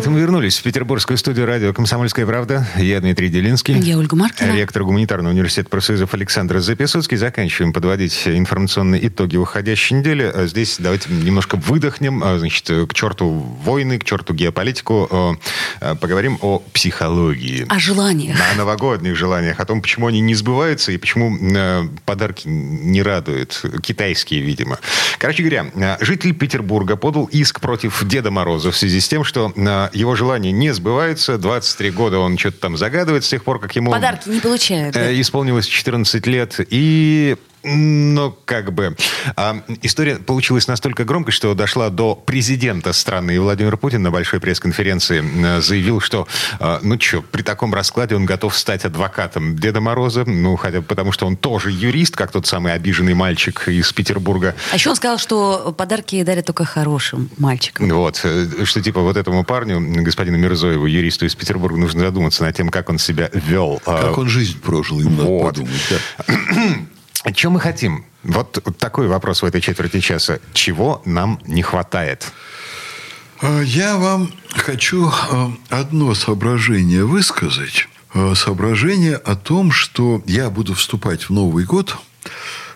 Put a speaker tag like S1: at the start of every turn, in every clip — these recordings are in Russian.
S1: Это мы вернулись в петербургскую студию радио «Комсомольская правда». Я Дмитрий Делинский.
S2: Я Ольга Маркина.
S1: Ректор гуманитарного университета профсоюзов Александр Записуцкий. Заканчиваем подводить информационные итоги уходящей недели. А Здесь давайте немножко выдохнем. А, Значит, к черту войны, к черту геополитику. А, Поговорим о психологии.
S2: О желаниях.
S1: О новогодних желаниях, о том, почему они не сбываются и почему подарки не радуют. Китайские, видимо. Короче говоря, житель Петербурга подал иск против Деда Мороза в связи с тем, что его желания не сбываются. 23 года он что-то там загадывает с тех пор, как ему...
S2: Подарки не получает.
S1: Э, Исполнилось 14 лет. И но как бы а, история получилась настолько громкой, что дошла до президента страны. И Владимир Путин на большой пресс-конференции э, заявил, что, э, ну что, при таком раскладе он готов стать адвокатом Деда Мороза. Ну, хотя бы потому, что он тоже юрист, как тот самый обиженный мальчик из Петербурга.
S2: А еще он сказал, что подарки дарят только хорошим мальчикам.
S1: Вот, э, что типа вот этому парню, господину Мирзоеву, юристу из Петербурга, нужно задуматься над тем, как он себя вел. А,
S3: Как он жизнь прожил, им надо
S1: Вот.
S3: подумать. да.
S1: Что мы хотим? Вот такой вопрос в этой четверти часа. Чего нам не хватает?
S3: А Я вам хочу а, одно соображение высказать. А, Соображение о том, что я буду вступать в Новый год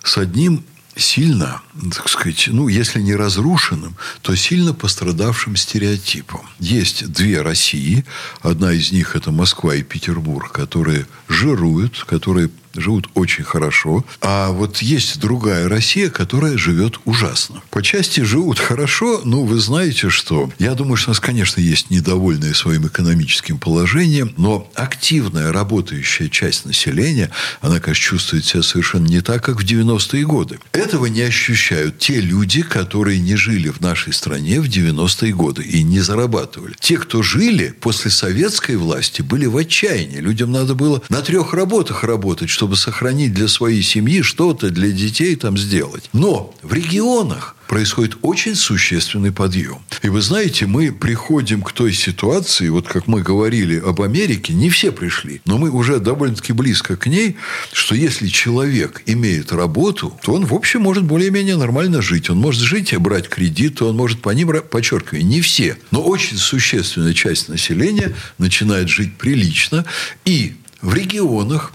S3: с одним сильно, так сказать, ну, если не разрушенным, то сильно пострадавшим стереотипом. Есть две России. Одна из них – это Москва и Петербург, которые жируют, которые живут очень хорошо. А вот есть другая Россия, которая живет ужасно. По части живут хорошо, но вы знаете, что... Я думаю, что у нас, конечно, есть недовольные своим экономическим положением, но активная работающая часть населения, она, конечно, чувствует себя совершенно не так, как в 90-е годы. Этого не ощущают те люди, которые не жили в нашей стране в 90-е годы и не зарабатывали. Те, кто жили после советской власти, были в отчаянии. Людям надо было на трех работах работать, чтобы сохранить для своей семьи что-то для детей там сделать. Но в регионах происходит очень существенный подъем. И вы знаете, мы приходим к той ситуации, вот как мы говорили об Америке, не все пришли, но мы уже довольно-таки близко к ней, что если человек имеет работу, то он, в общем, может более-менее нормально жить. Он может жить и брать кредиты, он может по ним, подчеркиваю, не все, но очень существенная часть населения начинает жить прилично. И в регионах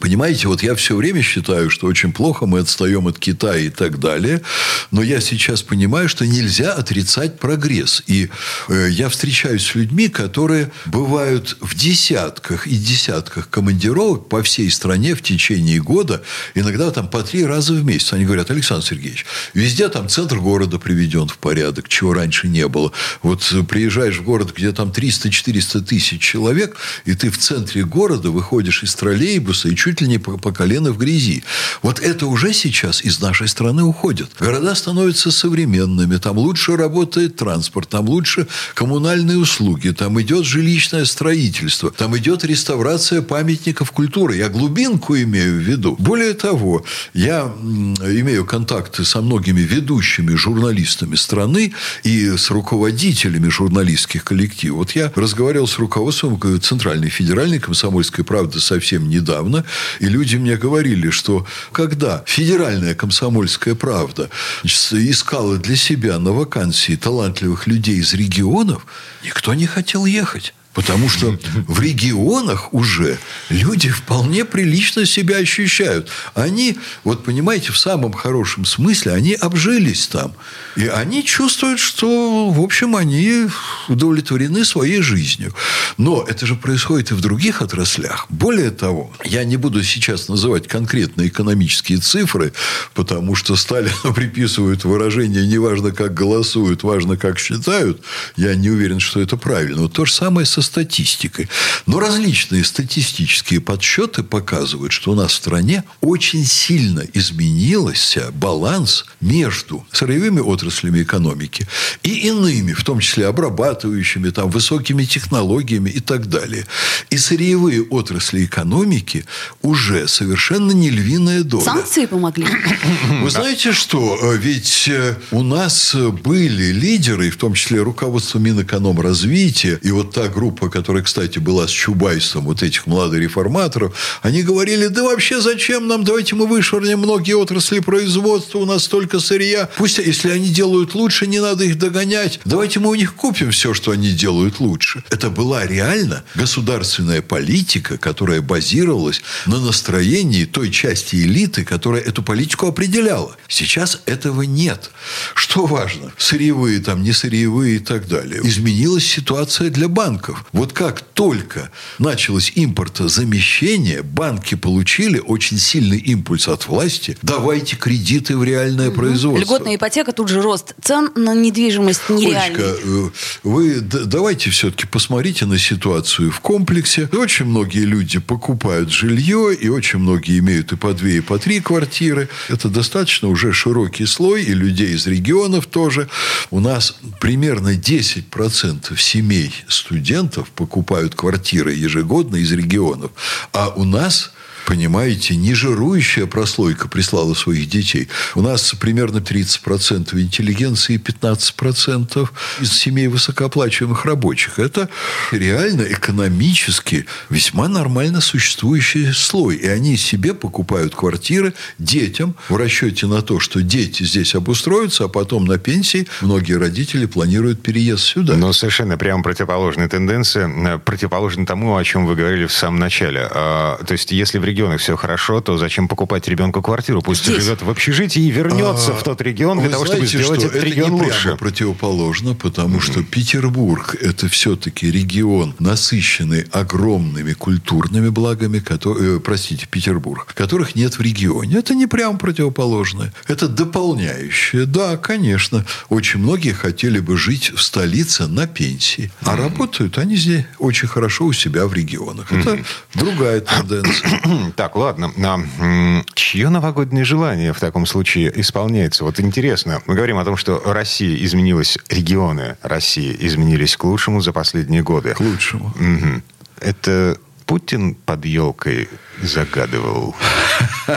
S3: Понимаете, вот я все время считаю, что очень плохо мы отстаем от Китая и так далее, но я сейчас понимаю, что нельзя отрицать прогресс. И э, я встречаюсь с людьми, которые бывают в десятках и десятках командировок по всей стране в течение года, иногда там по три раза в месяц. Они говорят, Александр Сергеевич, везде там центр города приведен в порядок, чего раньше не было. Вот э, приезжаешь в город, где там 300-400 тысяч человек, и ты в центре города выходишь из троллейбуса и чуть ли не по, по колено в грязи. Вот это уже сейчас из нашей страны уходит. Города становятся современными, там лучше работает транспорт, там лучше коммунальные услуги, там идет жилищное строительство, там идет реставрация памятников культуры. Я глубинку имею в виду. Более того, я имею контакты со многими ведущими журналистами страны и с руководителями журналистских коллективов. Вот я разговаривал с руководством Центральной федеральной комсомольской правды совсем недавно, и люди мне говорили, что когда федеральная комсомольская правда искала для себя на вакансии талантливых людей из регионов, никто не хотел ехать. Потому что в регионах уже люди вполне прилично себя ощущают. Они, вот понимаете, в самом хорошем смысле, они обжились там. И они чувствуют, что, в общем, они удовлетворены своей жизнью. Но это же происходит и в других отраслях. Более того, я не буду сейчас называть конкретные экономические цифры, потому что Сталину приписывают выражение «неважно, как голосуют, важно, как считают». Я не уверен, что это правильно. Но то же самое со статистикой. Но различные статистические подсчеты показывают, что у нас в стране очень сильно изменился баланс между сырьевыми отраслями экономики и иными, в том числе обрабатывающими, там, высокими технологиями и так далее. И сырьевые отрасли экономики уже совершенно не львиная доля.
S2: Санкции помогли.
S3: Вы знаете что? Э, ведь э, у нас были лидеры, в том числе руководство Минэкономразвития, и вот та группа, которая, кстати, была с Чубайсом, вот этих молодых реформаторов, они говорили, да вообще зачем нам, давайте мы вышвырнем многие отрасли производства, у нас столько сырья. Пусть, если они делают лучше, не надо их догонять. Давайте мы у них купим все, что они делают лучше. Это была реально государственная политика, которая базировалась на настроении той части элиты, которая эту политику определяла. Сейчас этого нет. Что важно? Сырьевые, там, не сырьевые и так далее. Изменилась ситуация для банков. Вот как только началось импортозамещение, банки получили очень сильный импульс от власти. Давайте кредиты в реальное угу. производство.
S2: Льготная ипотека, тут же рост цен на недвижимость нереальный. Олечка,
S3: э, вы давайте все-таки посмотрите на ситуацию в комплексе. Очень многие люди покупают жилье, и очень многие имеют и по две, и по три квартиры. Это достаточно уже широкий слой, и людей из регионов тоже. У нас примерно 10% семей студентов покупают квартиры ежегодно из регионов. А у нас понимаете, не жирующая прослойка прислала своих детей. У нас примерно 30% интеллигенции и 15% из семей высокооплачиваемых рабочих. Это реально экономически весьма нормально существующий слой. И они себе покупают квартиры детям в расчете на то, что дети здесь обустроятся, а потом на пенсии многие родители планируют переезд сюда.
S1: Но совершенно прямо противоположная тенденция, э, противоположна тому, о чем вы говорили в самом начале. А, то есть, если в регионе регионах все хорошо, то зачем покупать ребенку квартиру? Пусть Здесь. живет в общежитии и вернется а, в тот регион для того, знаете, чтобы сделать этот
S3: это
S1: регион
S3: не
S1: лучше.
S3: Прямо противоположно, потому mm-hmm. что Петербург это все-таки регион, насыщенный огромными культурными благами, которые, э, простите, Петербург, которых нет в регионе. Это не прямо противоположное. Это дополняющее. Да, конечно. Очень многие хотели бы жить в столице на пенсии. А mm-hmm. работают они здесь очень хорошо у себя в регионах. Это mm-hmm. другая тенденция.
S1: Так, ладно. А, чье новогоднее желание в таком случае исполняется? Вот интересно. Мы говорим о том, что Россия изменилась, регионы России изменились к лучшему за последние годы.
S3: К лучшему.
S1: Угу. Это Путин под елкой загадывал?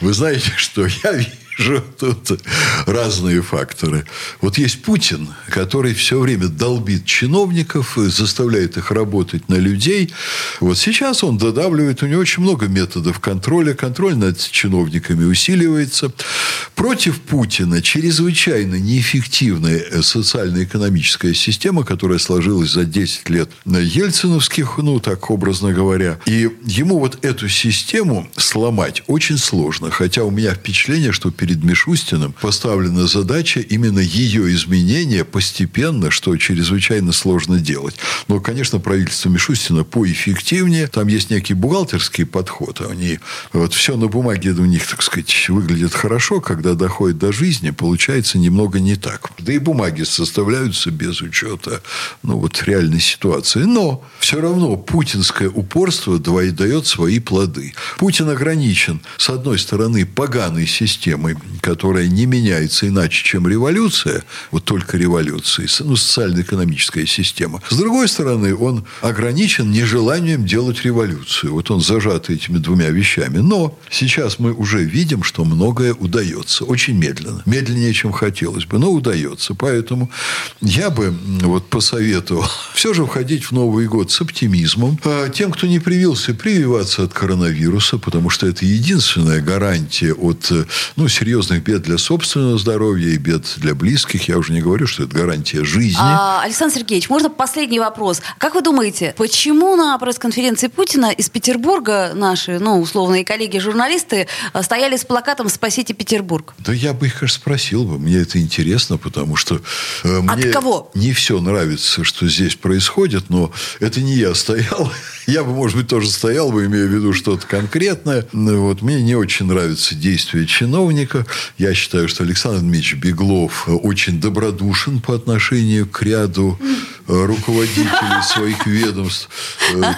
S3: Вы знаете, что я тут разные факторы. Вот есть Путин, который все время долбит чиновников, заставляет их работать на людей. Вот сейчас он додавливает, у него очень много методов контроля. Контроль над чиновниками усиливается. Против Путина чрезвычайно неэффективная социально-экономическая система, которая сложилась за 10 лет на ельциновских, ну, так образно говоря. И ему вот эту систему сломать очень сложно. Хотя у меня впечатление, что перед Мишустиным поставлена задача именно ее изменения постепенно, что чрезвычайно сложно делать. Но, конечно, правительство Мишустина поэффективнее. Там есть некий бухгалтерский подход. Они вот все на бумаге у них, так сказать, выглядит хорошо, когда доходит до жизни, получается немного не так. Да и бумаги составляются без учета ну, вот, реальной ситуации. Но все равно путинское упорство дает свои плоды. Путин ограничен, с одной стороны, поганой системой которая не меняется иначе, чем революция, вот только революция, ну, социально-экономическая система. С другой стороны, он ограничен нежеланием делать революцию. Вот он зажат этими двумя вещами. Но сейчас мы уже видим, что многое удается. Очень медленно. Медленнее, чем хотелось бы, но удается. Поэтому я бы вот посоветовал все же входить в Новый год с оптимизмом. А тем, кто не привился, прививаться от коронавируса, потому что это единственная гарантия от ну, серьезных бед для собственного здоровья и бед для близких. Я уже не говорю, что это гарантия жизни. А,
S2: Александр Сергеевич, можно последний вопрос? Как вы думаете, почему на пресс-конференции Путина из Петербурга наши, ну, условные коллеги-журналисты э, стояли с плакатом «Спасите Петербург»?
S3: Да я бы их, конечно, спросил бы. Мне это интересно, потому что э, мне От кого? не все нравится, что здесь происходит, но это не я стоял. Я бы, может быть, тоже стоял бы, имея в виду что-то конкретное. Вот. Мне не очень нравятся действия чиновника. Я считаю, что Александр Дмитриевич Беглов очень добродушен по отношению к ряду э, руководителей своих ведомств. Э,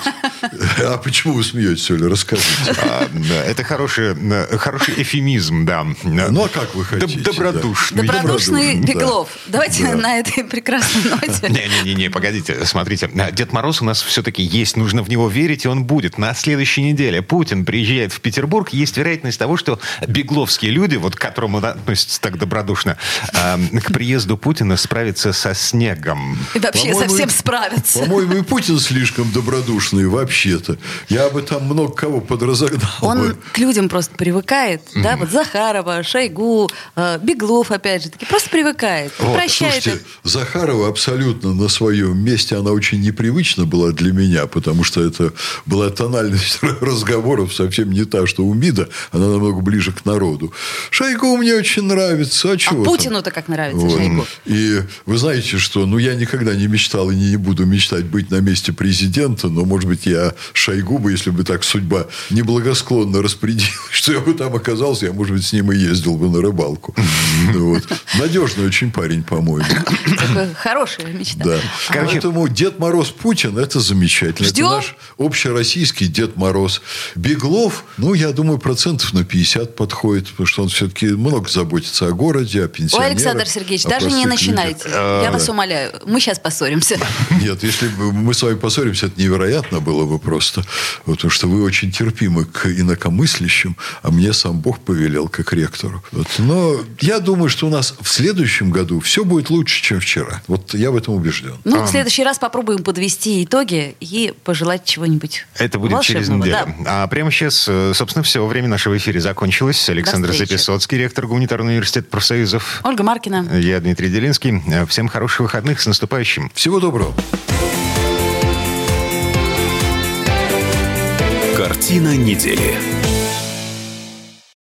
S3: а почему вы смеетесь, Оля? Расскажите. А,
S1: это хороший, хороший эфемизм, да.
S3: Ну, а как вы хотите?
S2: Добродушный. Добродушный Беглов. Давайте на этой прекрасной ноте.
S1: Не-не-не, погодите, смотрите. Дед Мороз у нас все-таки есть, нужно в него верить, и он будет. На следующей неделе Путин приезжает в Петербург, есть вероятность того, что бегловские люди, вот к которым он относится так добродушно, к приезду Путина справятся со снегом.
S2: И вообще совсем справятся.
S3: По-моему, и Путин слишком добродушный вообще-то. Я бы там много кого подразогнал.
S2: Он
S3: бы.
S2: к людям просто привыкает. Mm-hmm. Да, вот Захарова, Шойгу, э, Беглов, опять же, таки просто привыкает. Вот. Прощает.
S3: Слушайте, Захарова абсолютно на своем месте, она очень непривычна была для меня, потому что это была тональность разговоров совсем не та, что у МИДа, она намного ближе к народу. Шойгу мне очень нравится. А,
S2: а Путину-то как нравится вот. Шойгу?
S3: И вы знаете, что ну, я никогда не мечтал и не буду мечтать быть на месте президента, но, может быть, я Шойгу бы, если бы так судьба неблагосклонно распределилась, что я бы там оказался, я, может быть, с ним и ездил бы на рыбалку. Надежный очень парень, по-моему.
S2: Хорошая мечта.
S3: Да. Поэтому Дед Мороз Путин – это замечательно. Это наш общероссийский Дед Мороз. Беглов, ну, я думаю, процентов на 50 подходит, потому что он все-таки много заботится о городе, о пенсионерах.
S2: Ой, Александр Сергеевич, даже не начинайте. Я вас умоляю. Мы сейчас поссоримся.
S3: Нет, если бы мы с вами поссоримся, это невероятно было бы просто. Потому что вы очень терпимы к инакомыслящим, а мне сам Бог повелел как ректору. Вот. Но я думаю, что у нас в следующем году все будет лучше, чем вчера. Вот я в этом убежден.
S2: Ну, а. в следующий раз попробуем подвести итоги и пожелать чего-нибудь
S1: Это будет через неделю. Да. А прямо сейчас, э, собственно, все. Время нашего эфира закончилось. Александр Записоцкий, ректор Гуманитарного университета профсоюзов.
S2: Ольга Маркина.
S1: Я Дмитрий Делинский. Всем хороших выходных. С наступающим.
S3: Всего доброго.
S4: Картина недели.